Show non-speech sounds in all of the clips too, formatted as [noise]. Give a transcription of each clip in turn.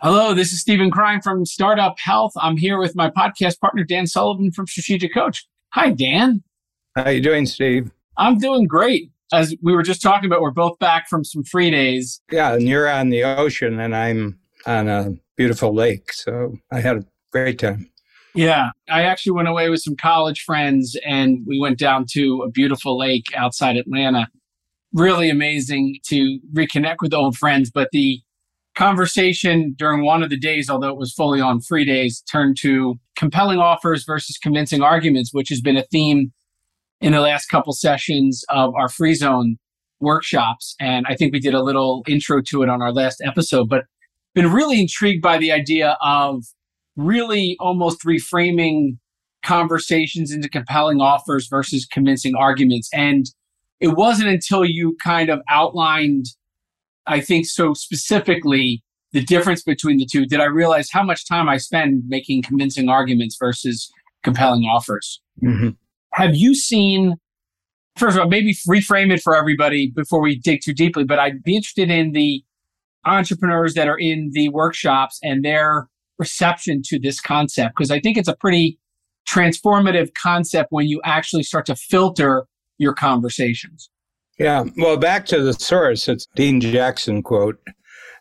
Hello, this is Steven Krein from Startup Health. I'm here with my podcast partner, Dan Sullivan from Strategic Coach. Hi, Dan. How you doing, Steve? I'm doing great. As we were just talking about, we're both back from some free days. Yeah, and you're on the ocean, and I'm on a beautiful lake. So I had a great time. Yeah, I actually went away with some college friends, and we went down to a beautiful lake outside Atlanta. Really amazing to reconnect with old friends, but the conversation during one of the days, although it was fully on free days, turned to compelling offers versus convincing arguments, which has been a theme in the last couple sessions of our free zone workshops. And I think we did a little intro to it on our last episode, but been really intrigued by the idea of really almost reframing conversations into compelling offers versus convincing arguments. And it wasn't until you kind of outlined, I think so specifically, the difference between the two did I realize how much time I spend making convincing arguments versus compelling offers. Mm-hmm. Have you seen, first of all, maybe reframe it for everybody before we dig too deeply, but I'd be interested in the entrepreneurs that are in the workshops and their reception to this concept, because I think it's a pretty transformative concept when you actually start to filter your conversations. Yeah. Well, back to the source, it's Dean Jackson quote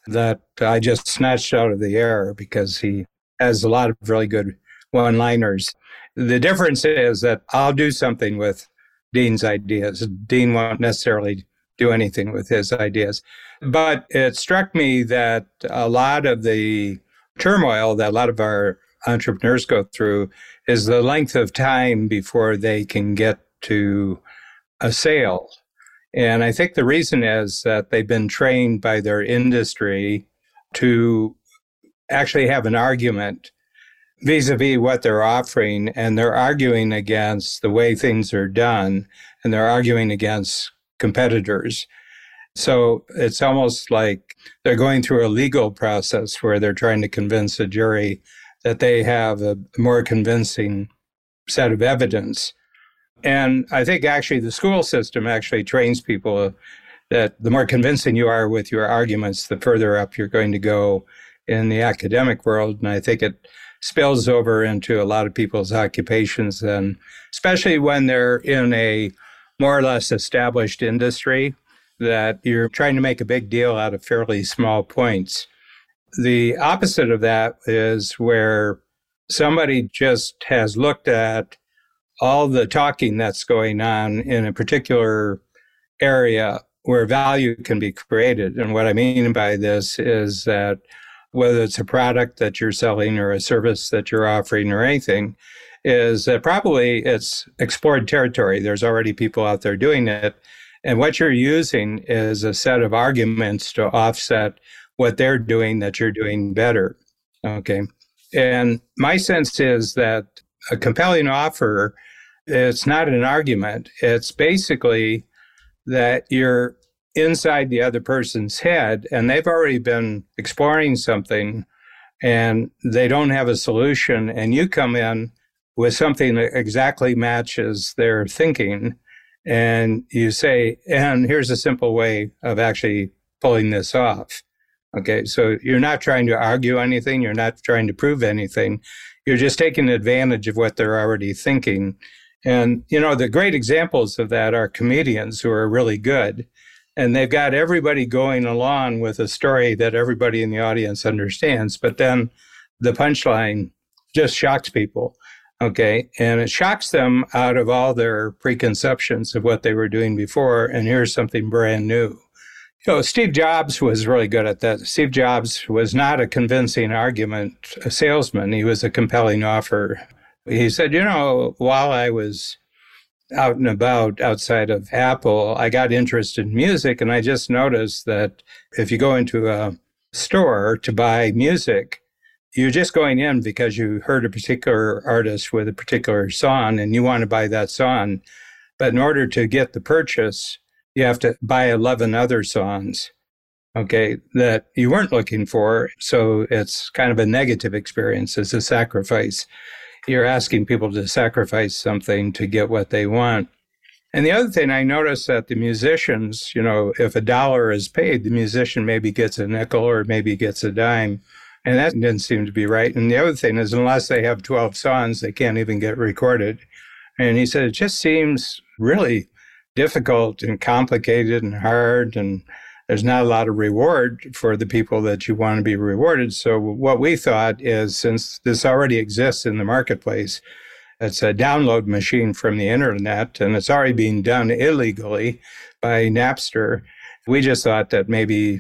that I just snatched out of the air because he has a lot of really good one liners. The difference is that I'll do something with Dean's ideas. Dean won't necessarily do anything with his ideas. But it struck me that a lot of the turmoil that a lot of our entrepreneurs go through is the length of time before they can get to a sale. And I think the reason is that they've been trained by their industry to actually have an argument vis-a-vis what they're offering and they're arguing against the way things are done and they're arguing against competitors. So it's almost like they're going through a legal process where they're trying to convince a jury that they have a more convincing set of evidence and i think actually the school system actually trains people that the more convincing you are with your arguments the further up you're going to go in the academic world and i think it spills over into a lot of people's occupations, and especially when they're in a more or less established industry that you're trying to make a big deal out of fairly small points. The opposite of that is where somebody just has looked at all the talking that's going on in a particular area where value can be created. And what I mean by this is that whether it's a product that you're selling or a service that you're offering or anything, is that probably it's explored territory. There's already people out there doing it. And what you're using is a set of arguments to offset what they're doing that you're doing better. Okay. And my sense is that a compelling offer, it's not an argument. It's basically that you're inside the other person's head and they've already been exploring something and they don't have a solution and you come in with something that exactly matches their thinking and you say and here's a simple way of actually pulling this off. Okay so you're not trying to argue anything you're not trying to prove anything. You're just taking advantage of what they're already thinking and you know the great examples of that are comedians who are really good and they've got everybody going along with a story that everybody in the audience understands but then the punchline just shocks people okay? And it shocks them out of all their preconceptions of what they were doing before and here's something brand new. You know steve jobs was really good at that. Steve jobs was not a convincing argument a salesman. He was a compelling offer he said you know while i was out and about outside of Apple, I got interested in music. And I just noticed that if you go into a store to buy music, you're just going in because you heard a particular artist with a particular song and you want to buy that song. But in order to get the purchase, you have to buy 11 other songs, okay, that you weren't looking for. So it's kind of a negative experience, it's a sacrifice you're asking people to sacrifice something to get what they want. And the other thing I noticed that the musicians, you know, if a dollar is paid, the musician maybe gets a nickel or maybe gets a dime. And that didn't seem to be right. And the other thing is, unless they have 12 songs, they can't even get recorded. And he said, it just seems really difficult and complicated and hard. And there's not a lot of reward for the people that you want to be rewarded. So, what we thought is since this already exists in the marketplace, it's a download machine from the internet and it's already being done illegally by Napster. We just thought that maybe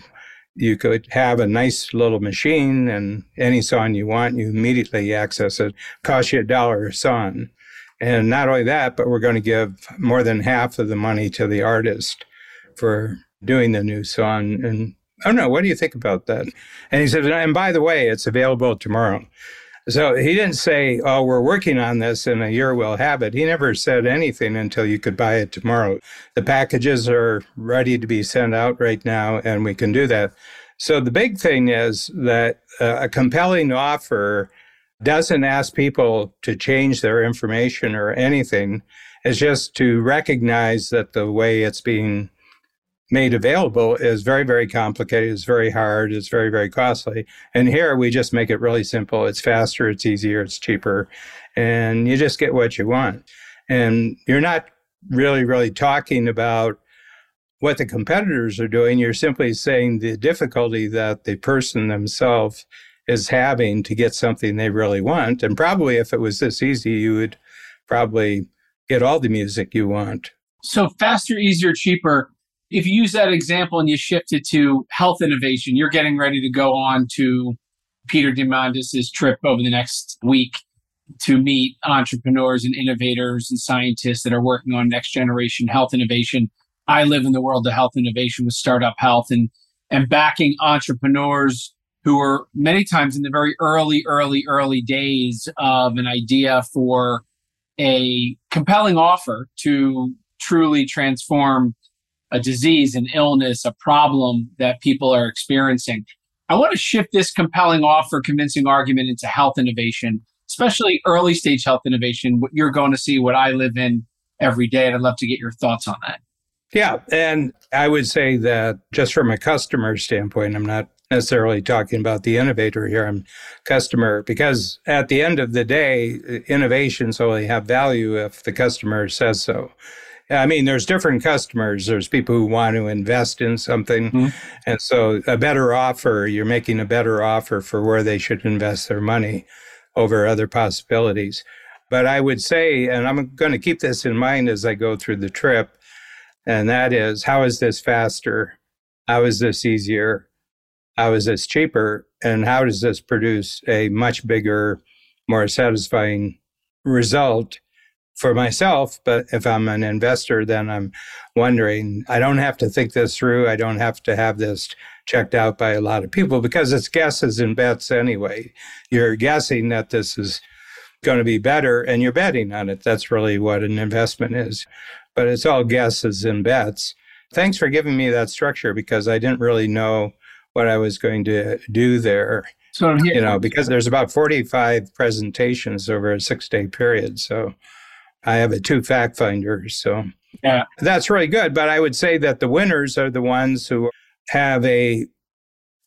you could have a nice little machine and any song you want, you immediately access it. Cost you a dollar a song. And not only that, but we're going to give more than half of the money to the artist for doing the new song. And I don't know, what do you think about that? And he said, and by the way, it's available tomorrow. So he didn't say, Oh, we're working on this in a year we'll have it. He never said anything until you could buy it tomorrow. The packages are ready to be sent out right now, and we can do that. So the big thing is that uh, a compelling offer doesn't ask people to change their information or anything. It's just to recognize that the way it's being made available is very, very complicated. It's very hard. It's very, very costly. And here we just make it really simple. It's faster. It's easier. It's cheaper. And you just get what you want. And you're not really, really talking about what the competitors are doing. You're simply saying the difficulty that the person themselves is having to get something they really want. And probably if it was this easy, you would probably get all the music you want. So faster, easier, cheaper if you use that example and you shift it to health innovation, you're getting ready to go on to Peter Diamandis' trip over the next week to meet entrepreneurs and innovators and scientists that are working on next generation health innovation. I live in the world of health innovation with Startup Health and and backing entrepreneurs who are many times in the very early, early, early days of an idea for a compelling offer to truly transform a disease, an illness, a problem that people are experiencing. I want to shift this compelling offer, convincing argument into health innovation, especially early stage health innovation. What you're going to see, what I live in every day. And I'd love to get your thoughts on that. Yeah. And I would say that just from a customer standpoint, I'm not necessarily talking about the innovator here. I'm customer because at the end of the day, innovations only have value if the customer says so. I mean, there's different customers. There's people who want to invest in something. Mm-hmm. And so a better offer, you're making a better offer for where they should invest their money over other possibilities. But I would say, and I'm going to keep this in mind as I go through the trip, and that is how is this faster? How is this easier? How is this cheaper? And how does this produce a much bigger, more satisfying result? For myself, but if I'm an investor, then I'm wondering, I don't have to think this through. I don't have to have this checked out by a lot of people because it's guesses and bets anyway. You're guessing that this is going to be better and you're betting on it. That's really what an investment is. But it's all guesses and bets. Thanks for giving me that structure because I didn't really know what I was going to do there. So, you know, because there's about 45 presentations over a six day period. So, I have a two fact finders. So yeah, that's really good. But I would say that the winners are the ones who have a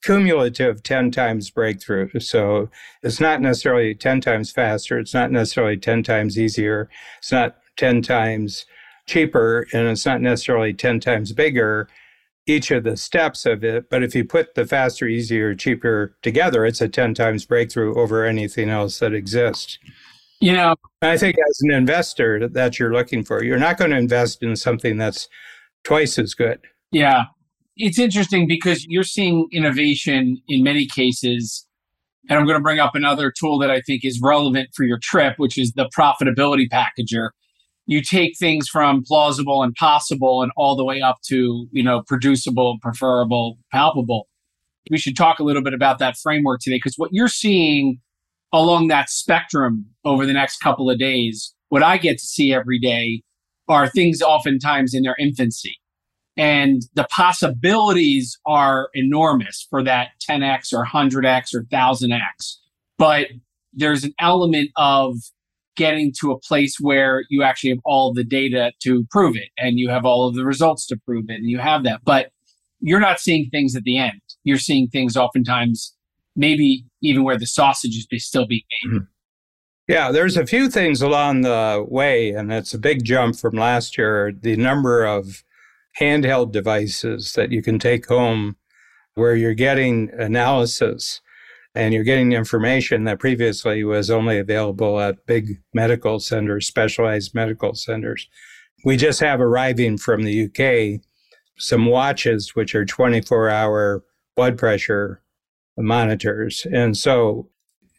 cumulative 10 times breakthrough. So it's not necessarily 10 times faster. It's not necessarily 10 times easier. It's not 10 times cheaper. And it's not necessarily 10 times bigger, each of the steps of it. But if you put the faster, easier, cheaper together, it's a 10 times breakthrough over anything else that exists. You know, I think as an investor that you're looking for, you're not going to invest in something that's twice as good. Yeah. It's interesting because you're seeing innovation in many cases. And I'm going to bring up another tool that I think is relevant for your trip, which is the profitability packager. You take things from plausible and possible and all the way up to, you know, producible, preferable, palpable. We should talk a little bit about that framework today because what you're seeing along that spectrum over the next couple of days, what I get to see every day are things oftentimes in their infancy. And the possibilities are enormous for that 10x or 100x or 1000x. But there's an element of getting to a place where you actually have all the data to prove it and you have all of the results to prove it and you have that. But you're not seeing things at the end. You're seeing things oftentimes maybe even where the sausage is still being made. Mm-hmm. Yeah, there's a few things along the way, and it's a big jump from last year. The number of handheld devices that you can take home where you're getting analysis and you're getting information that previously was only available at big medical centers, specialized medical centers. We just have arriving from the UK some watches, which are 24 hour blood pressure monitors. And so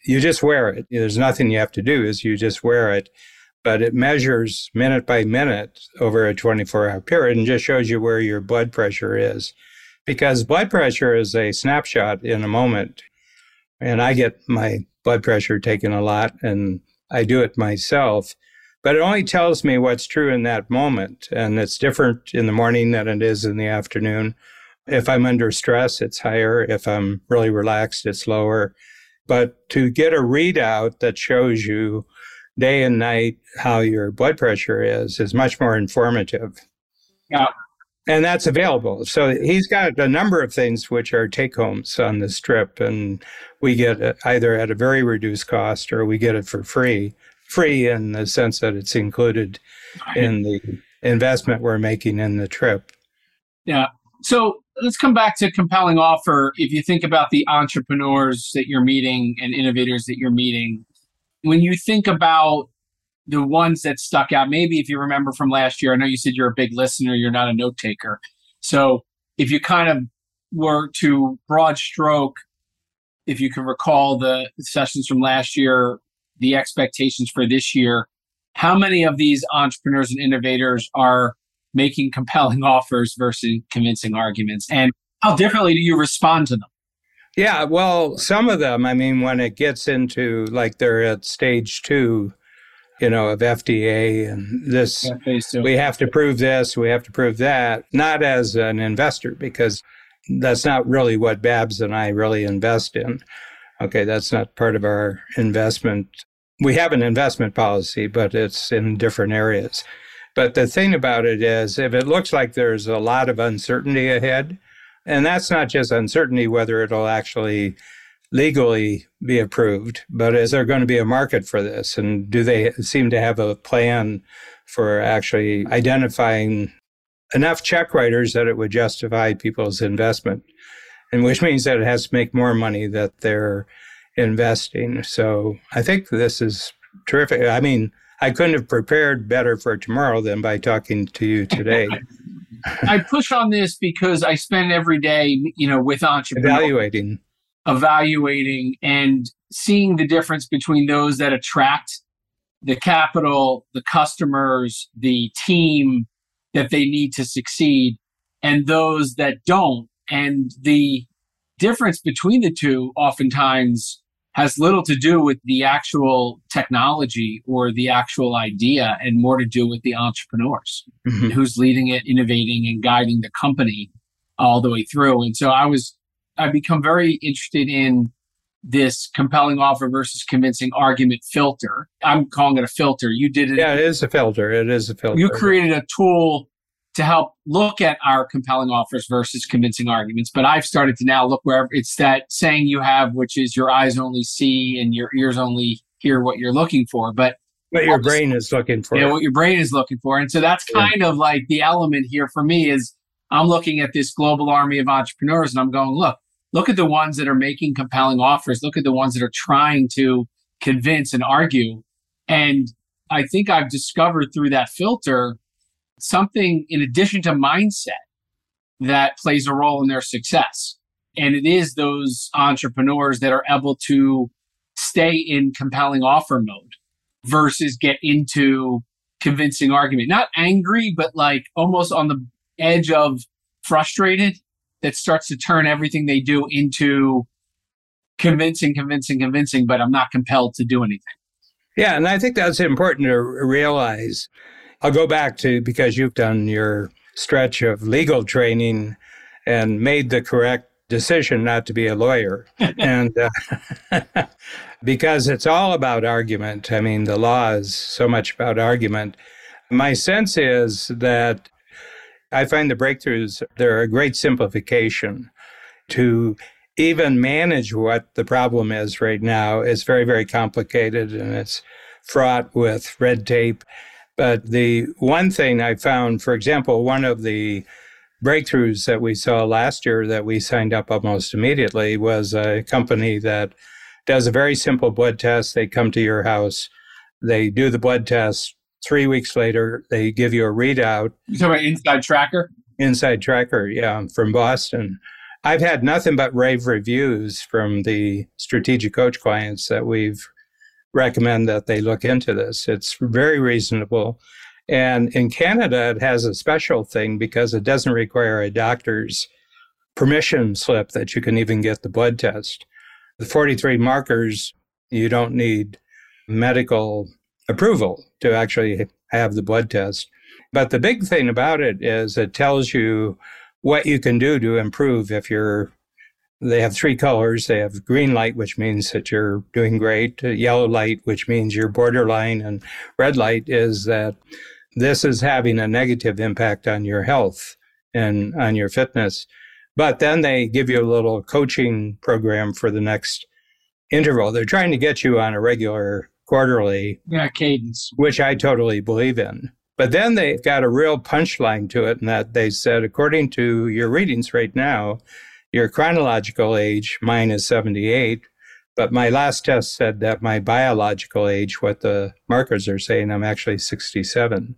you just wear it. There's nothing you have to do is you just wear it, but it measures minute by minute over a 24 hour period and just shows you where your blood pressure is. Because blood pressure is a snapshot in a moment. And I get my blood pressure taken a lot and I do it myself, but it only tells me what's true in that moment. And it's different in the morning than it is in the afternoon. If I'm under stress, it's higher. If I'm really relaxed, it's lower. But to get a readout that shows you day and night how your blood pressure is is much more informative. Yeah. And that's available. So he's got a number of things which are take homes on this trip, and we get it either at a very reduced cost or we get it for free. Free in the sense that it's included in the investment we're making in the trip. Yeah. So let's come back to compelling offer. If you think about the entrepreneurs that you're meeting and innovators that you're meeting, when you think about the ones that stuck out, maybe if you remember from last year, I know you said you're a big listener, you're not a note taker. So if you kind of were to broad stroke, if you can recall the sessions from last year, the expectations for this year, how many of these entrepreneurs and innovators are making compelling [laughs] offers versus convincing arguments? And how differently do you respond to them? Yeah, well, some of them, I mean, when it gets into like they're at stage two, you know, of FDA and this, yeah, we have to prove this, we have to prove that, not as an investor, because that's not really what Babs and I really invest in. Okay, that's not part of our investment. We have an investment policy, but it's in different areas. But the thing about it is, if it looks like there's a lot of uncertainty ahead, and that's not just uncertainty whether it'll actually legally be approved, but is there going to be a market for this? And do they seem to have a plan for actually identifying enough check writers that it would justify people's investment? And which means that it has to make more money that they're investing. So I think this is terrific. I mean, I couldn't have prepared better for tomorrow than by talking to you today. [laughs] I push on this because I spend every day, you know, with entrepreneurs evaluating, evaluating, and seeing the difference between those that attract the capital, the customers, the team that they need to succeed, and those that don't. And the difference between the two oftentimes has little to do with the actual technology or the actual idea and more to do with the entrepreneurs mm-hmm. who's leading it, innovating and guiding the company all the way through. And so I was, I've become very interested in this compelling offer versus convincing argument filter. I'm calling it a filter. You did it. Yeah, it is a filter. It is a filter. You created a tool to help look at our compelling offers versus convincing arguments. But I've started to now look where it's that saying you have, which is your eyes only see and your ears only hear what you're looking for. But what your brain is looking for. Yeah, what your brain is looking for. And so that's kind yeah. of like the element here for me is I'm looking at this global army of entrepreneurs and I'm going, look, look at the ones that are making compelling offers. Look at the ones that are trying to convince and argue. And I think I've discovered through that filter something in addition to mindset that plays a role in their success. And it is those entrepreneurs that are able to stay in compelling offer mode versus get into convincing argument. Not angry, but like almost on the edge of frustrated that starts to turn everything they do into convincing, convincing, convincing, but I'm not compelled to do anything. Yeah, and I think that's important to realize I'll go back to because you've done your stretch of legal training and made the correct decision not to be a lawyer. [laughs] and uh, [laughs] because it's all about argument. I mean, the law is so much about argument. My sense is that I find the breakthroughs, they're a great simplification to even manage what the problem is right now is very, very complicated and it's fraught with red tape. But the one thing I found, for example, one of the breakthroughs that we saw last year that we signed up almost immediately was a company that does a very simple blood test. They come to your house, they do the blood test. Three weeks later, they give you a readout. You talking about InsideTracker? Inside Tracker, yeah, from Boston. I've had nothing but rave reviews from the strategic coach clients that we've recommend that they look into this. It's very reasonable. And in Canada, it has a special thing because it doesn't require a doctor's permission slip that you can even get the blood test. The 43 markers, you don't need medical approval to actually have the blood test. But the big thing about it is it tells you what you can do to improve if you're they have three colors. They have green light, which means that you're doing great, uh, yellow light, which means you're borderline, and red light is that this is having a negative impact on your health and on your fitness. But then they give you a little coaching program for the next interval. They're trying to get you on a regular quarterly yeah, cadence, which I totally believe in. But then they've got a real punchline to it, and that they said, according to your readings right now, your chronological age, mine is 78, but my last test said that my biological age, what the markers are saying, I'm actually 67.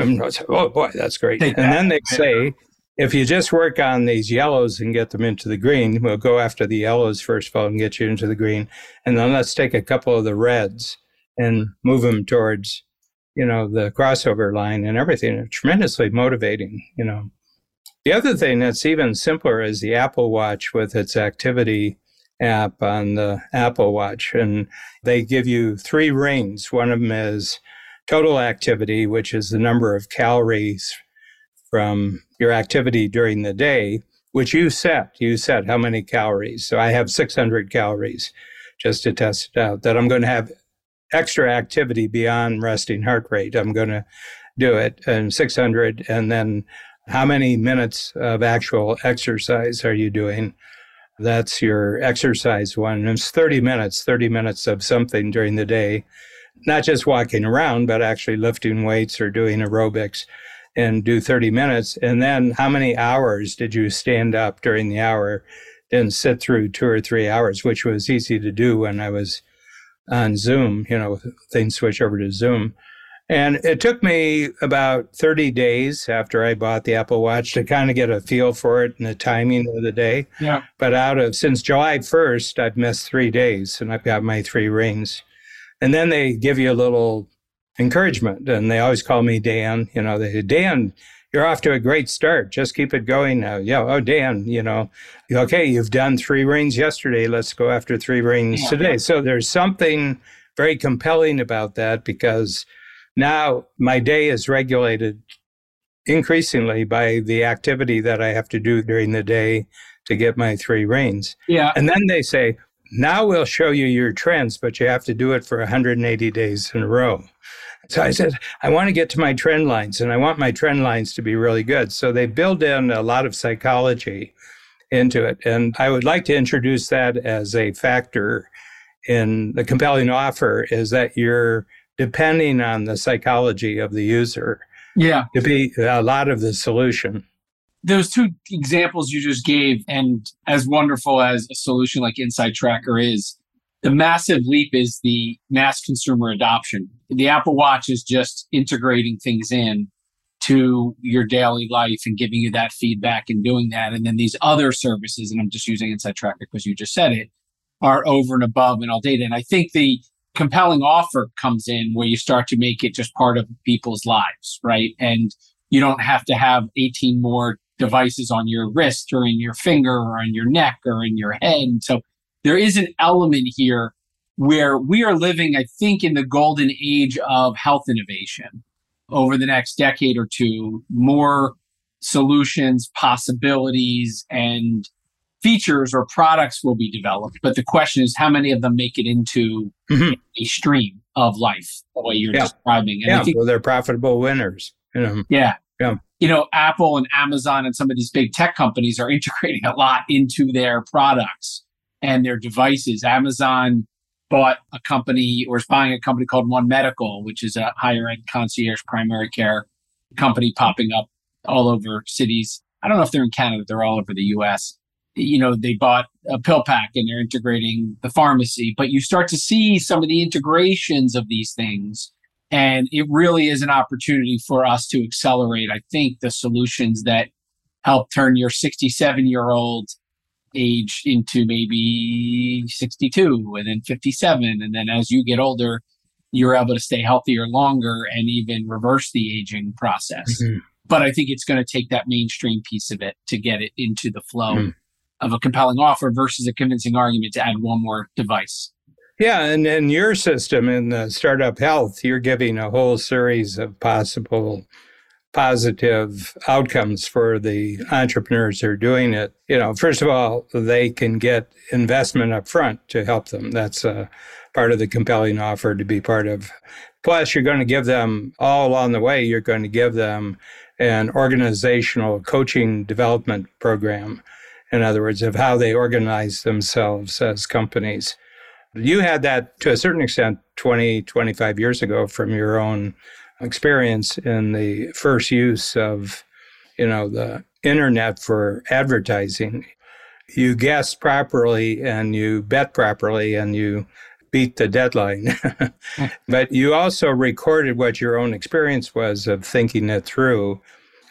I'm oh boy, that's great. Take and that. then they say, if you just work on these yellows and get them into the green, we'll go after the yellows first of all and get you into the green. And then let's take a couple of the reds and move them towards, you know, the crossover line and everything. It's tremendously motivating, you know. The other thing that's even simpler is the Apple Watch with its activity app on the Apple Watch. And they give you three rings. One of them is total activity, which is the number of calories from your activity during the day, which you set. You set how many calories. So I have 600 calories just to test it out, that I'm going to have extra activity beyond resting heart rate. I'm going to do it and 600 and then how many minutes of actual exercise are you doing? That's your exercise one. it's 30 minutes, 30 minutes of something during the day, not just walking around, but actually lifting weights or doing aerobics and do 30 minutes. And then how many hours did you stand up during the hour and sit through two or three hours, which was easy to do when I was on Zoom, you know, things switch over to Zoom. And it took me about 30 days after I bought the Apple Watch to kind of get a feel for it and the timing of the day. Yeah. But out of since July 1st, I've missed three days and I've got my three rings. And then they give you a little encouragement and they always call me Dan. You know, they say, Dan, you're off to a great start. Just keep it going now. Yeah. Oh, Dan, you know, okay, you've done three rings yesterday. Let's go after three rings yeah. today. So there's something very compelling about that because now my day is regulated increasingly by the activity that I have to do during the day to get my three rings. Yeah. And then they say, now we'll show you your trends, but you have to do it for 180 days in a row. So I said, I want to get to my trend lines and I want my trend lines to be really good. So they build in a lot of psychology into it. And I would like to introduce that as a factor in the compelling offer is that you're depending on the psychology of the user yeah. to be a lot of the solution. Those two examples you just gave and as wonderful as a solution like InsideTracker is the massive leap is the mass consumer adoption. The apple watch is just integrating things in to your daily life and giving you that feedback and doing that. And then these other services and i'm just using InsideTracker because you just said it are over and above and all data. And i think the compelling offer comes in where you start to make it just part of people's lives, right? And you don't have to have 18 more devices on your wrist or in your finger or on your neck or in your head. So there is an element here where we are living, I think, in the golden age of health innovation over the next decade or two, more solutions, possibilities, and features or products will be developed, but the question is how many of them make it into mm-hmm. a stream of life, the way you're yeah. describing. And yeah, think, well, they're profitable winners. You know? Yeah. Yeah. You know, Apple and Amazon and some of these big tech companies are [laughs] integrating a lot into their products. and their devices. Amazon bought a company or is buying a company called One Medical, which is a higher end concierge primary care company popping up all over cities. I don't know if they're in Canada, they're all over the US. You know, they bought a PillPack and they're integrating the pharmacy, but you start to see some of the integrations of these things. And it really is an opportunity for us to accelerate, I think, the solutions that help turn your 67 year old age into maybe 62 and then 57. And then as you get older, you're able to stay healthier longer and even reverse the aging process. Mm-hmm. But I think it's going to take that mainstream piece of it to get it into the flow mm. Of a compelling offer versus a convincing argument to add one more device. Yeah, and in your system in the startup health, you're giving a whole series of possible positive outcomes for the entrepreneurs who are doing it. You know, first of all, they can get investment up front to help them. That's a part of the compelling offer to be part of. Plus, you're going to give them all along the way, you're going to give them an organizational coaching development program. In other words, of how they organize themselves as companies. You had that to a certain extent 20, 25 years ago from your own experience in the first use of, you know, the internet for advertising. You guessed properly and you bet properly and you beat the deadline. [laughs] but you also recorded what your own experience was of thinking it through.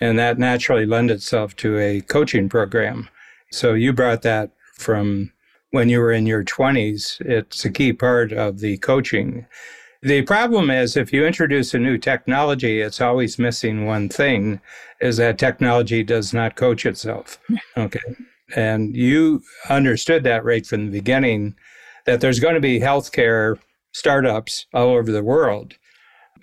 And that naturally lends itself to a coaching program. So you brought that from when you were in your 20s. It's a key part of the coaching. The problem is if you introduce a new technology, it's always missing one thing is that technology does not coach itself. [laughs] Okay. And you understood that right from the beginning that there's going to be healthcare startups all over the world.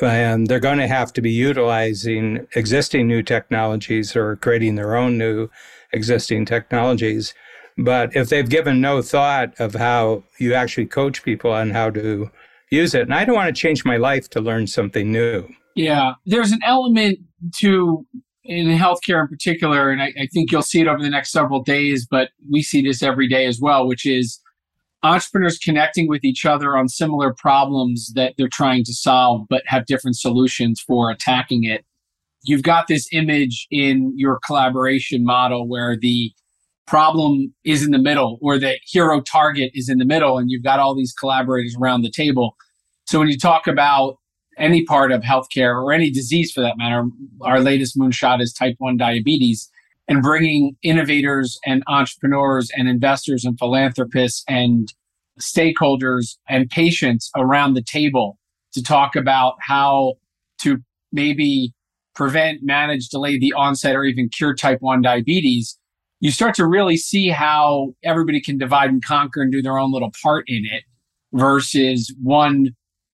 And they're going to have to be utilizing existing new technologies or creating their own new existing technologies. But if they've given no thought of how you actually coach people on how to use it. And I don't want to change my life to learn something new. Yeah. There's an element to in healthcare in particular, and I, I, think you'll see it over the next several days, but we see this every day as well, which is entrepreneurs connecting with each other on similar problems that they're trying to solve, but have different solutions for attacking it. You've got this image in your collaboration model where the problem is in the middle or the hero target is in the middle and you've got all these collaborators around the table. So when you talk about any part of healthcare or any disease for that matter, our latest moonshot is type 1 diabetes and bringing innovators and entrepreneurs and investors and philanthropists and stakeholders and patients around the table to talk about how to maybe prevent, manage, delay the onset, or even cure type 1 diabetes you start to really see how everybody can divide and conquer and do their own little part in it versus one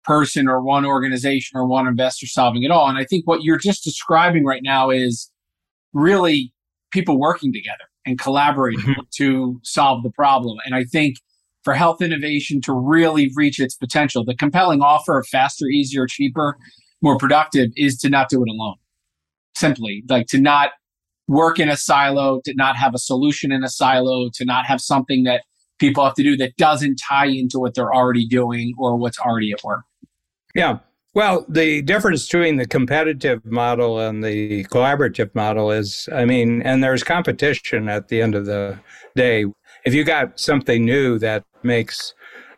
person or one organization or one investor solving it all. And I think what you're just describing right now is really people working together and collaborating mm-hmm. to solve the problem. And I think for health innovation to really reach its potential, the compelling offer of faster, easier, cheaper, more productive is to not do it alone. Simply like to not work in a silo, to not have a solution in a silo, to not have something that people have to do that doesn't tie into what they're already doing or what's already at work. Yeah. Well, the difference between the competitive model and the collaborative model is, I mean, and there's competition at the end of the day. If you got something new that makes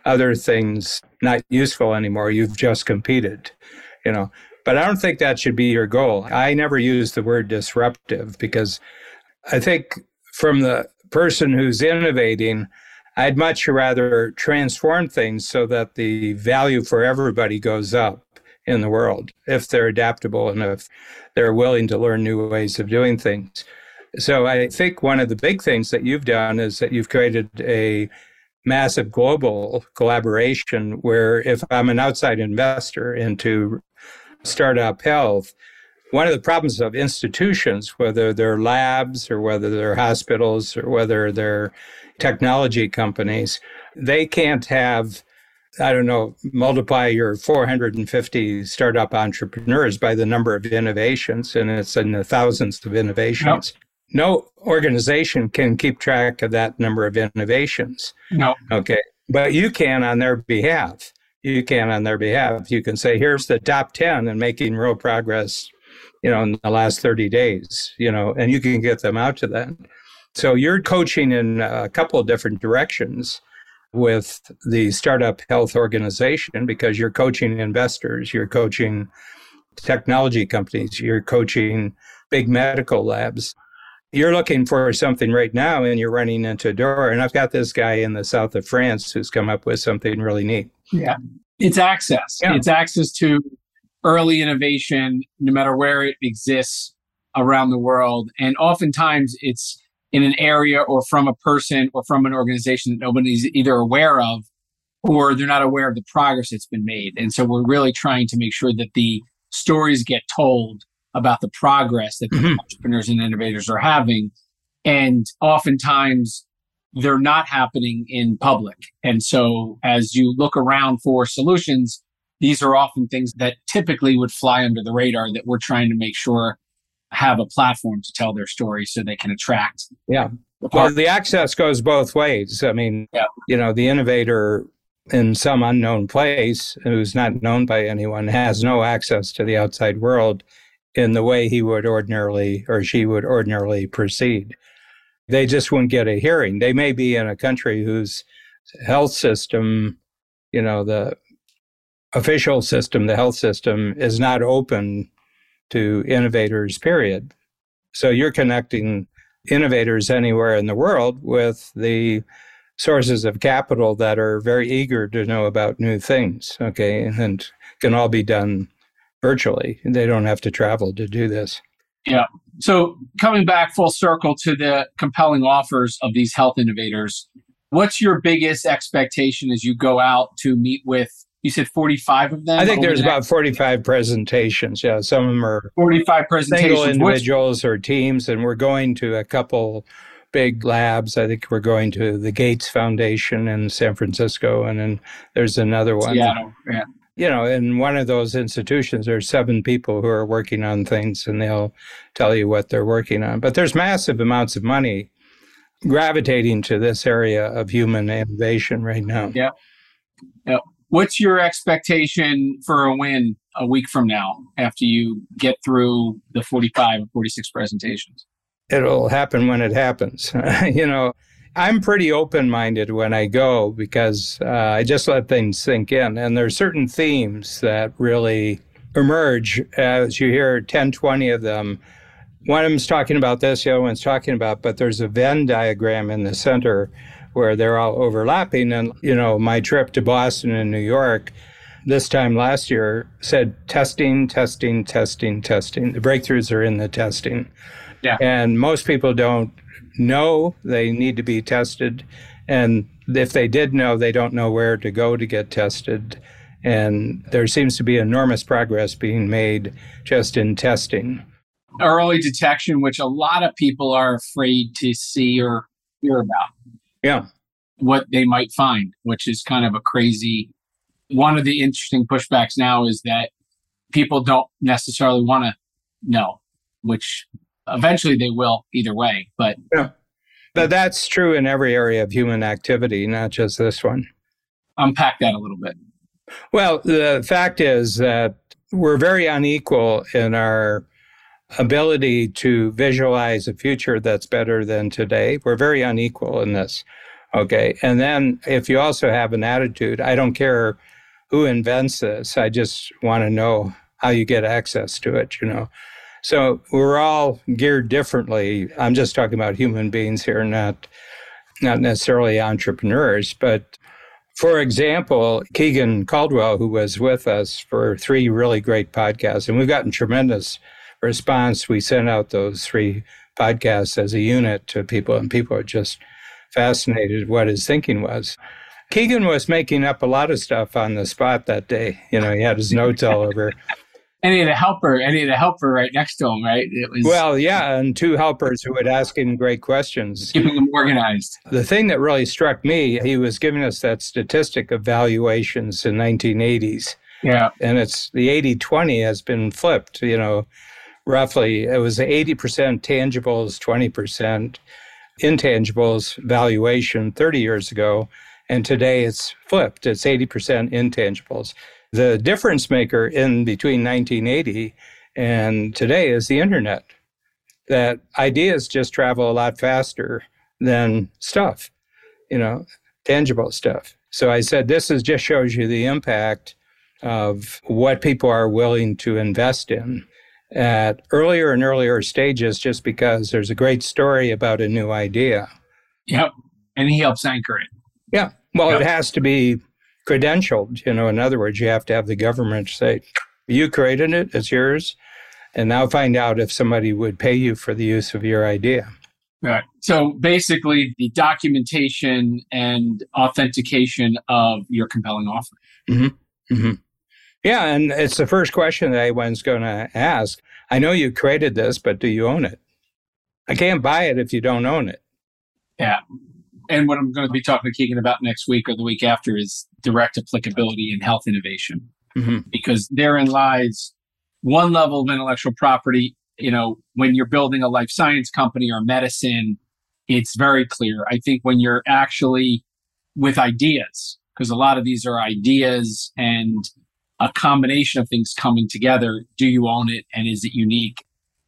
other things not useful anymore, you've just competed, you know. But I don't think that should be your goal. I never use the word disruptive because I think from the person who's innovating, I'd much rather transform things so that the value for everybody goes up in the world if they're adaptable and if they're willing to learn new ways of doing things. So I think one of the big things that you've done is that you've created a massive global collaboration where if I'm an outside investor into startup health, one of the problems of institutions, whether they're labs or whether they're hospitals or whether they're technology companies, they can't have, I don't know, multiply your 450 startup entrepreneurs by the number of innovations, and it's in the thousands of innovations. Yep. no organization can keep track of that number of innovations. No. Okay. But you can on their behalf. You can on their behalf. You can say, here's the top 10 and making real progress, you know, in the last 30 days, you know, and you can get them out to that. So you're coaching in a couple of different directions with the startup health organization because you're coaching investors, you're coaching technology companies, you're coaching big medical labs. You're looking for something right now and you're running into a door. And I've got this guy in the south of France who's come up with something really neat. Yeah. It's access. Yeah. It's access to early innovation, no matter where it exists around the world. And oftentimes it's in an area or from a person or from an organization that nobody's either aware of or they're not aware of the progress that's been made. And so we're really trying to make sure that the stories get told about the progress that mm-hmm. entrepreneurs and innovators are having. And oftentimes they're not happening in public. And so as you look around for solutions, these are often things that typically would fly under the radar that we're trying to make sure have a platform to tell their story so they can attract. Yeah. The well, the access goes both ways. I mean, yeah. you know, the innovator in some unknown place who's not known by anyone has no access to the outside world in the way he would ordinarily or she would ordinarily proceed. They just wouldn't get a hearing. They may be in a country whose health system, you know, the official system, the health system is not open to innovators, period. So you're connecting innovators anywhere in the world with the sources of capital that are very eager to know about new things, okay, and can all be done virtually. They don't have to travel to do this. Yeah. So coming back full circle to the compelling offers of these health innovators, what's your biggest expectation as you go out to meet with you said 45 of them? I think there's about 45 presentations. Yeah, some of them are 45 presentations. Single individuals or teams, and we're going to a couple big labs. I think we're going to the Gates Foundation in San Francisco, and then there's another one. Yeah, yeah. You know, in one of those institutions, there's seven people who are working on things, and they'll tell you what they're working on. But there's massive amounts of money gravitating to this area of human innovation right now. Yeah. Yep. What's your expectation for a win a week from now after you get through the 45 or 46 presentations? It'll happen when it happens. [laughs] you know, I'm pretty open minded when I go because uh, I just let things sink in. And there's certain themes that really emerge as you hear 10, 20 of them. One of them's talking about this, the other one's talking about, but there's a Venn diagram in the center where they're all overlapping. And, you know, my trip to Boston and New York this time last year said testing, testing, testing, testing. The breakthroughs are in the testing. Yeah. And most people don't know they need to be tested. And if they did know, they don't know where to go to get tested. And there seems to be enormous progress being made just in testing. Early detection, which a lot of people are afraid to see or hear about. Yeah. What they might find, which is kind of a crazy. One of the interesting pushbacks now is that people don't necessarily want to know, which eventually they will either way. But yeah. But that's true in every area of human activity, not just this one. Unpack that a little bit. Well, the fact is that we're very unequal in our ability to visualize a future that's better than today. We're very unequal in this. Okay. And then if you also have an attitude, I don't care who invents this, I just want to know how you get access to it, you know. So we're all geared differently. I'm just talking about human beings here, not not necessarily entrepreneurs, but for example, Keegan Caldwell, who was with us for three really great podcasts, and we've gotten tremendous response. We sent out those three podcasts as a unit to people, and people are just fascinated what his thinking was. Keegan was making up a lot of stuff on the spot that day. You know, he had his notes all over. He had a helper, he had a helper right next to him, right? It was well, yeah, and two helpers who would ask him great questions, keeping him organized. The thing that really struck me, he was giving us that statistic of valuations in 1980s. Yeah, and it's the 80-20 has been flipped. You know, roughly, it was 80% tangibles, 20% intangibles valuation 30 years ago. And today it's flipped, it's 80% intangibles. The difference maker in between 1980 and today is the internet, that ideas just travel a lot faster than stuff, you know, tangible stuff. So I said, this is just shows you the impact of what people are willing to invest in at earlier and earlier stages just because there's a great story about a new idea. Yep. And he helps anchor it. Yeah. Well, yep. it has to be credentialed. You know, in other words, you have to have the government say, you created it, it's yours. And now find out if somebody would pay you for the use of your idea. Right. So basically, the documentation and authentication of your compelling offer. Mm-hmm. Mm-hmm. Yeah, and it's the first question that anyone's going to ask. I know you created this, but do you own it? I can't buy it if you don't own it. Yeah. And what I'm going to be talking to Keegan about next week or the week after is direct applicability in health innovation. Mm-hmm. Because therein lies one level of intellectual property. You know, when you're building a life science company or medicine, it's very clear. I think when you're actually with ideas, because a lot of these are ideas and a combination of things coming together. Do you own it and is it unique?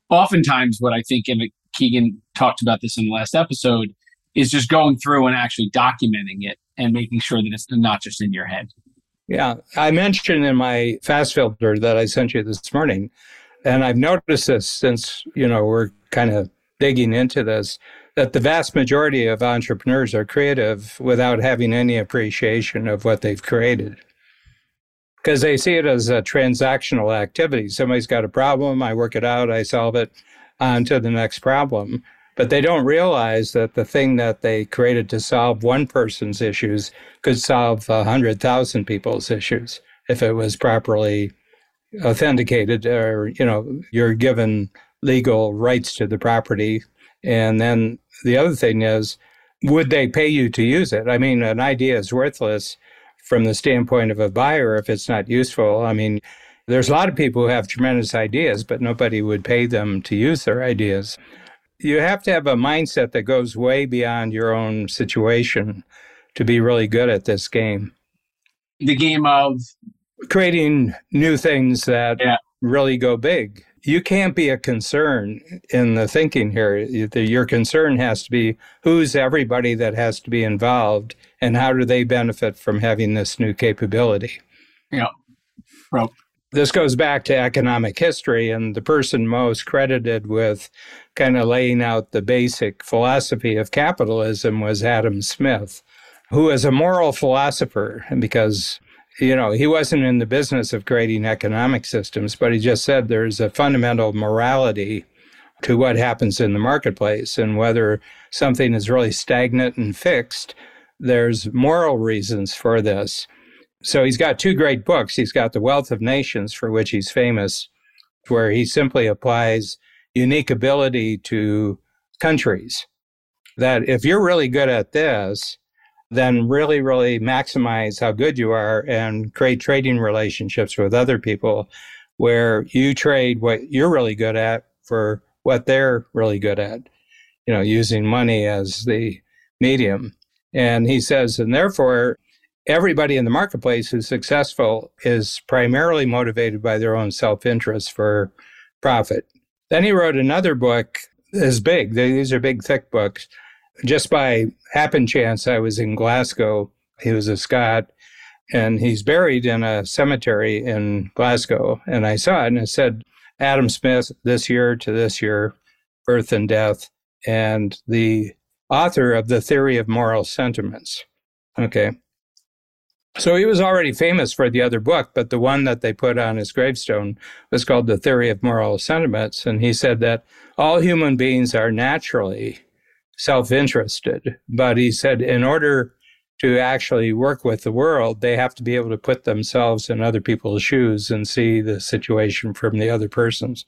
Oftentimes, what I think, and Keegan talked about this in the last episode, is just going through and actually documenting it and making sure that it's not just in your head. Yeah. I mentioned in my fast filter that I sent you this morning, and I've noticed this since, you know, we're kind of digging into this, that the vast majority of entrepreneurs are creative without having any appreciation of what they've created because they see it as a transactional activity. Somebody's got a problem, I work it out, I solve it, on to the next problem. But they don't realize that the thing that they created to solve one person's issues could solve a 100,000 people's issues if it was properly authenticated or, you know, you're given legal rights to the property. And then the other thing is, would they pay you to use it? I mean, an idea is worthless from the standpoint of a buyer if it's not useful. I mean, there's a lot of people who have tremendous ideas, but nobody would pay them to use their ideas. You have to have a mindset that goes way beyond your own situation to be really good at this game. The game of creating new things that yeah. really go big. You can't be a concern in the thinking here. Your concern has to be who's everybody that has to be involved and how do they benefit from having this new capability? Yeah. Well, this goes back to economic history, and the person most credited with kind of laying out the basic philosophy of capitalism was Adam Smith, who was a moral philosopher because you know, he wasn't in the business of creating economic systems, but he just said there's a fundamental morality to what happens in the marketplace and whether something is really stagnant and fixed there's moral reasons for this. So he's got two great books. He's got The Wealth of Nations, for which he's famous, where he simply applies unique ability to countries. That if you're really good at this, then really, really maximize how good you are and create trading relationships with other people where you trade what you're really good at for what they're really good at, you know, using money as the medium. And he says, and therefore, everybody in the marketplace who's successful is primarily motivated by their own self interest for profit. Then he wrote another book as big. These are big, thick books. Just by happen chance, I was in Glasgow. He was a Scot, and he's buried in a cemetery in Glasgow. And I saw it, and it said Adam Smith, this year to this year, birth and death. And the author of the theory of moral sentiments. Okay. So he was already famous for the other book, but the one that they put on his gravestone was called The Theory of Moral Sentiments. And he said that all human beings are naturally self interested. But he said, in order to actually work with the world, they have to be able to put themselves in other people's shoes and see the situation from the other person's.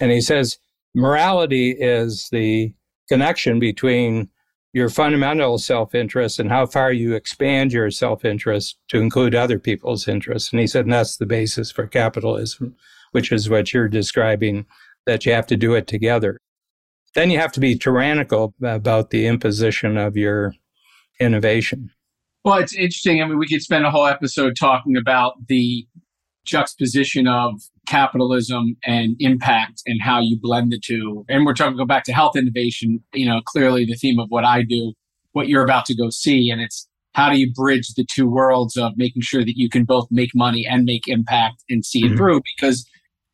And he says, morality is the connection between your fundamental self interest and how far you expand your self interest to include other people's interests. And he said, and that's the basis for capitalism, which is what you're describing that you have to do it together. Then you have to be tyrannical about the imposition of your innovation. Well, it's interesting. I mean, we could spend a whole episode talking about the juxtaposition of capitalism and impact and how you blend the two. And we're talking go back to health innovation, you know, clearly the theme of what I do, what you're about to go see. And it's how do you bridge the two worlds of making sure that you can both make money and make impact and see it mm-hmm. through? Because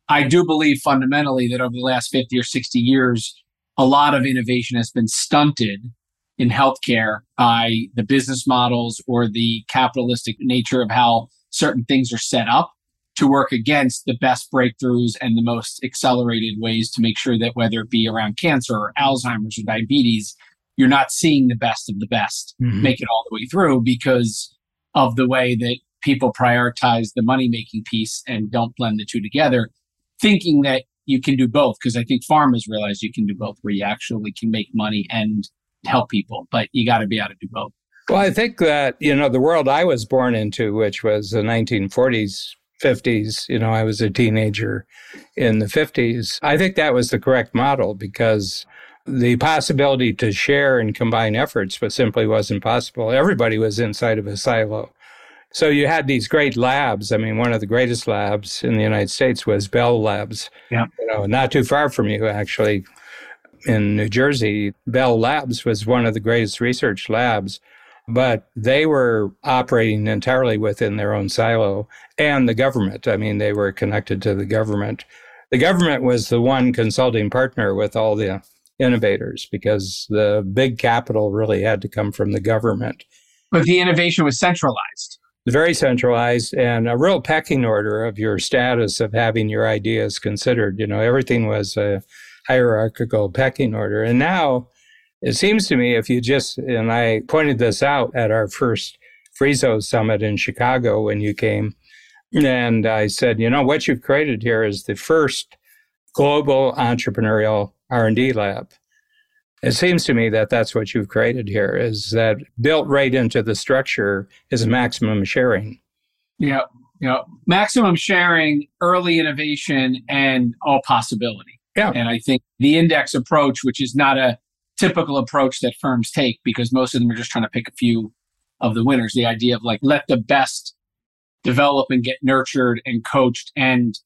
I do believe fundamentally that over the last 50 or 60 years, a lot of innovation has been stunted in healthcare by the business models or the capitalistic nature of how certain things are set up to work against the best breakthroughs and the most accelerated ways to make sure that whether it be around cancer or Alzheimer's or diabetes, you're not seeing the best of the best mm-hmm. make it all the way through because of the way that people prioritize the money making piece and don't blend the two together, thinking that you can do both. Because I think farmers realize you can do both, where you actually can make money and help people, but you got to be able to do both. Well, I think that, you know, the world I was born into, which was the 1940s, 50s, you know, I was a teenager in the 50s. I think that was the correct model because the possibility to share and combine efforts but simply wasn't possible. Everybody was inside of a silo. So you had these great labs. I mean, one of the greatest labs in the United States was Bell Labs. Yeah. You know, not too far from you, actually, in New Jersey. Bell Labs was one of the greatest research labs, but they were operating entirely within their own silo and the government. I mean, they were connected to the government. The government was the one consulting partner with all the innovators because the big capital really had to come from the government. But the innovation was centralized. Very centralized and a real pecking order of your status of having your ideas considered. You know, everything was a hierarchical pecking order. And now it seems to me if you just, and I pointed this out at our first Free Zone summit in Chicago when you came, and I said, you know, what you've created here is the first global entrepreneurial R&D lab. It seems to me that that's what you've created here is that built right into the structure is maximum sharing. Yeah, yeah. Maximum sharing, early innovation, and all possibility. Yeah. And I think the index approach, which is not a typical approach that firms take because most of them are just trying to pick a few of the winners, the idea of like let the best develop and get nurtured and coached and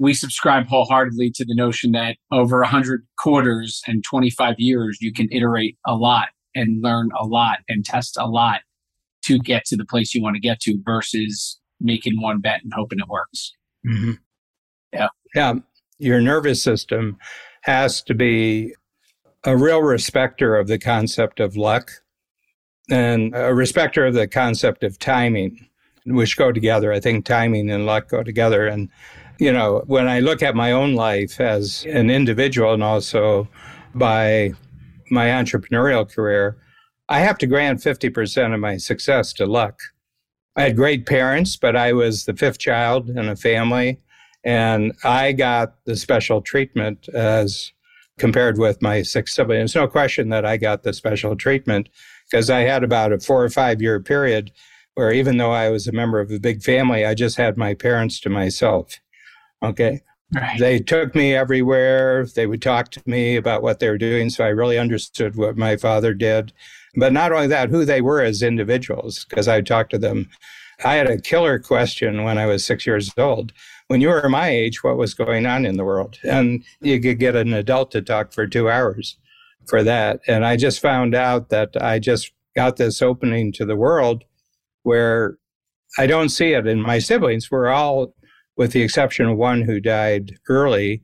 we subscribe wholeheartedly to the notion that over 100 quarters and 25 years, you can iterate a lot and learn a lot and test a lot to get to the place you want to get to versus making one bet and hoping it works. Mm-hmm. Yeah. Yeah. Your nervous system has to be a real respecter of the concept of luck and a respecter of the concept of timing, which go together. I think timing and luck go together. And you know, when I look at my own life as an individual and also by my entrepreneurial career, I have to grant 50% of my success to luck. I had great parents, but I was the fifth child in a family, and I got the special treatment as compared with my six siblings. There's no question that I got the special treatment because I had about a four or five year period where even though I was a member of a big family, I just had my parents to myself. Okay. Right. They took me everywhere. They would talk to me about what they were doing. So I really understood what my father did. But not only that, who they were as individuals, because I talked to them. I had a killer question when I was six years old. When you were my age, what was going on in the world? And you could get an adult to talk for two hours for that. And I just found out that I just got this opening to the world where I don't see it in my siblings. We're all with the exception of one who died early,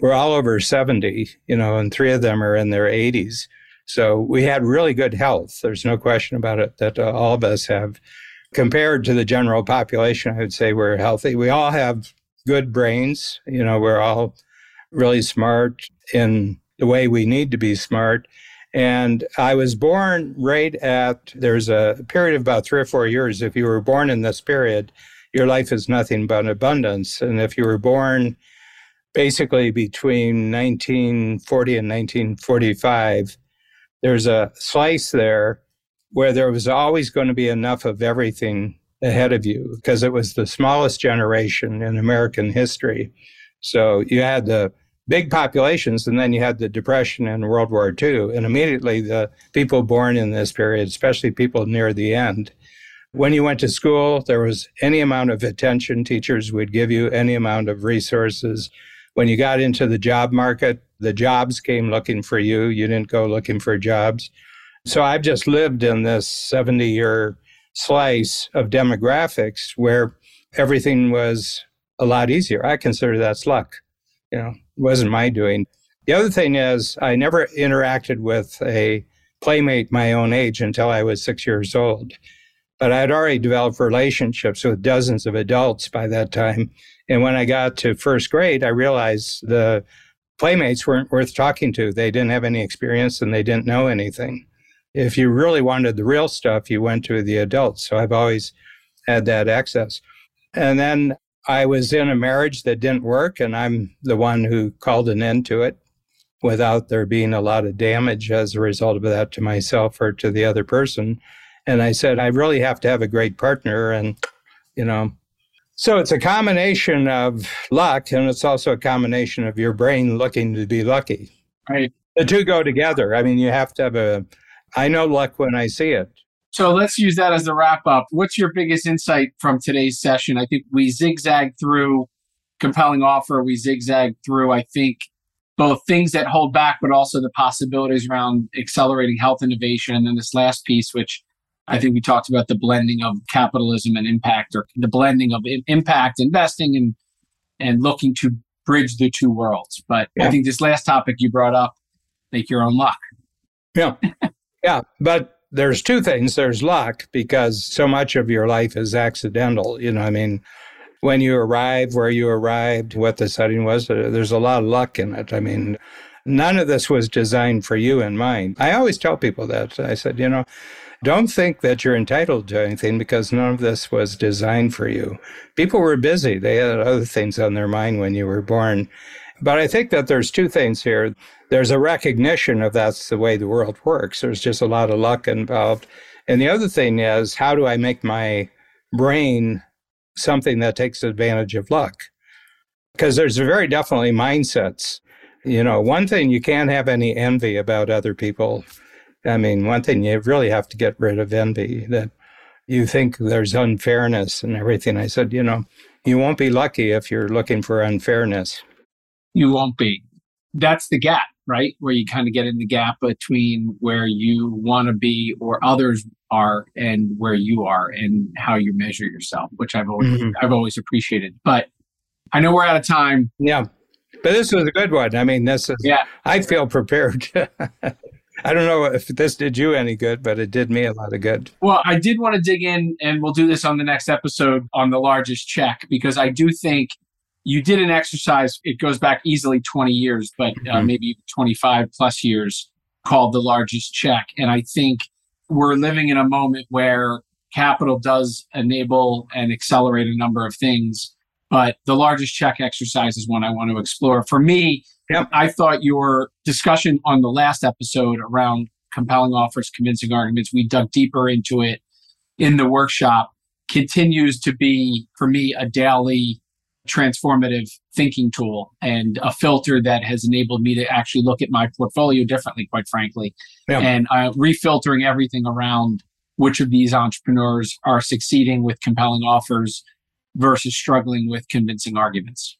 we're all over 70, you know, and three of them are in their 80s. So we had really good health. There's no question about it that uh, all of us have. Compared to the general population, I would say we're healthy. We all have good brains. You know, we're all really smart in the way we need to be smart. And I was born right at, there's a period of about three or four years. If you were born in this period, your life is nothing but abundance. And if you were born basically between 1940 and 1945, there's a slice there where there was always going to be enough of everything ahead of you because it was the smallest generation in American history. So you had the big populations. And then you had the Depression and World War II. And immediately the people born in this period, especially people near the end, when you went to school, there was any amount of attention teachers would give you, any amount of resources. When you got into the job market, the jobs came looking for you. You didn't go looking for jobs. So I've just lived in this 70 year slice of demographics where everything was a lot easier. I consider that's luck. You know, it wasn't my doing. The other thing is, I never interacted with a playmate my own age until I was six years old. But I had already developed relationships with dozens of adults by that time. And when I got to first grade, I realized the playmates weren't worth talking to. They didn't have any experience and they didn't know anything. If you really wanted the real stuff, you went to the adults. So I've always had that access. And then I was in a marriage that didn't work, and I'm the one who called an end to it without there being a lot of damage as a result of that to myself or to the other person. And I said, I really have to have a great partner. And, you know, so it's a combination of luck and it's also a combination of your brain looking to be lucky. Right. The two go together. I mean, you have to have a, I know luck when I see it. So let's use that as a wrap up. What's your biggest insight from today's session? I think we zigzagged through compelling offer. We zigzagged through, I think, both things that hold back, but also the possibilities around accelerating health innovation. And then this last piece, which I think we talked about the blending of capitalism and impact, or the blending of impact investing and and looking to bridge the two worlds. But yeah. I think this last topic you brought up, make your own luck. Yeah, [laughs] yeah. But there's two things. There's luck because so much of your life is accidental. You know, I mean, when you arrive, where you arrived, what the setting was, uh, there's a lot of luck in it. I mean, none of this was designed for you in mind. I always tell people that. I said, you know, don't think that you're entitled to anything because none of this was designed for you. People were busy. They had other things on their mind when you were born. But I think that there's two things here. There's a recognition of that's the way the world works. There's just a lot of luck involved. And the other thing is, how do I make my brain something that takes advantage of luck? Because there's very definitely mindsets. You know, one thing you can't have any envy about other people. I mean, one thing you really have to get rid of envy that you think there's unfairness and everything. I said, you know, you won't be lucky if you're looking for unfairness you won't be. That's the gap, right? Where you kind of get in the gap between where you want to be or others are and where you are and how you measure yourself, which I've always mm-hmm. I've always appreciated. But I know we're out of time. Yeah. But this was a good one. I mean, this is yeah. I feel prepared. [laughs] I don't know if this did you any good, but it did me a lot of good. Well, I did want to dig in, and we'll do this on the next episode on the largest check because I do think you did an exercise, it goes back easily 20 years, but uh, mm-hmm. maybe 25 plus years, called the largest check. And I think we're living in a moment where capital does enable and accelerate a number of things. But the largest check exercise is one I want to explore. For me, yep. I thought your discussion on the last episode around compelling offers, convincing arguments, we dug deeper into it in the workshop, continues to be, for me, a daily transformative thinking tool and a filter that has enabled me to actually look at my portfolio differently, quite frankly. Yeah. And uh, refiltering everything around which of these entrepreneurs are succeeding with compelling offers versus struggling with convincing arguments.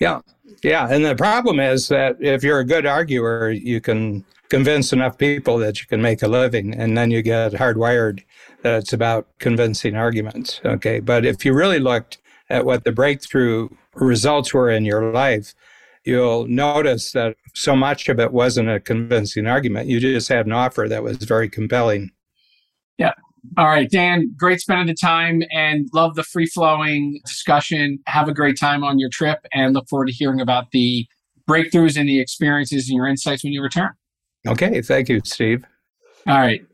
Yeah. Yeah. And the problem is that if you're a good arguer, you can convince enough people that you can make a living, and then you get hardwired that it's about convincing arguments. Okay. But if you really looked at what the breakthrough results were in your life, you'll notice that so much of it wasn't a convincing argument. You just had an offer that was very compelling. Yeah. All right, Dan, great spending the time and love the free flowing discussion. Have a great time on your trip and look forward to hearing about the breakthroughs and the experiences and your insights when you return. Okay. Thank you, Steve. All right.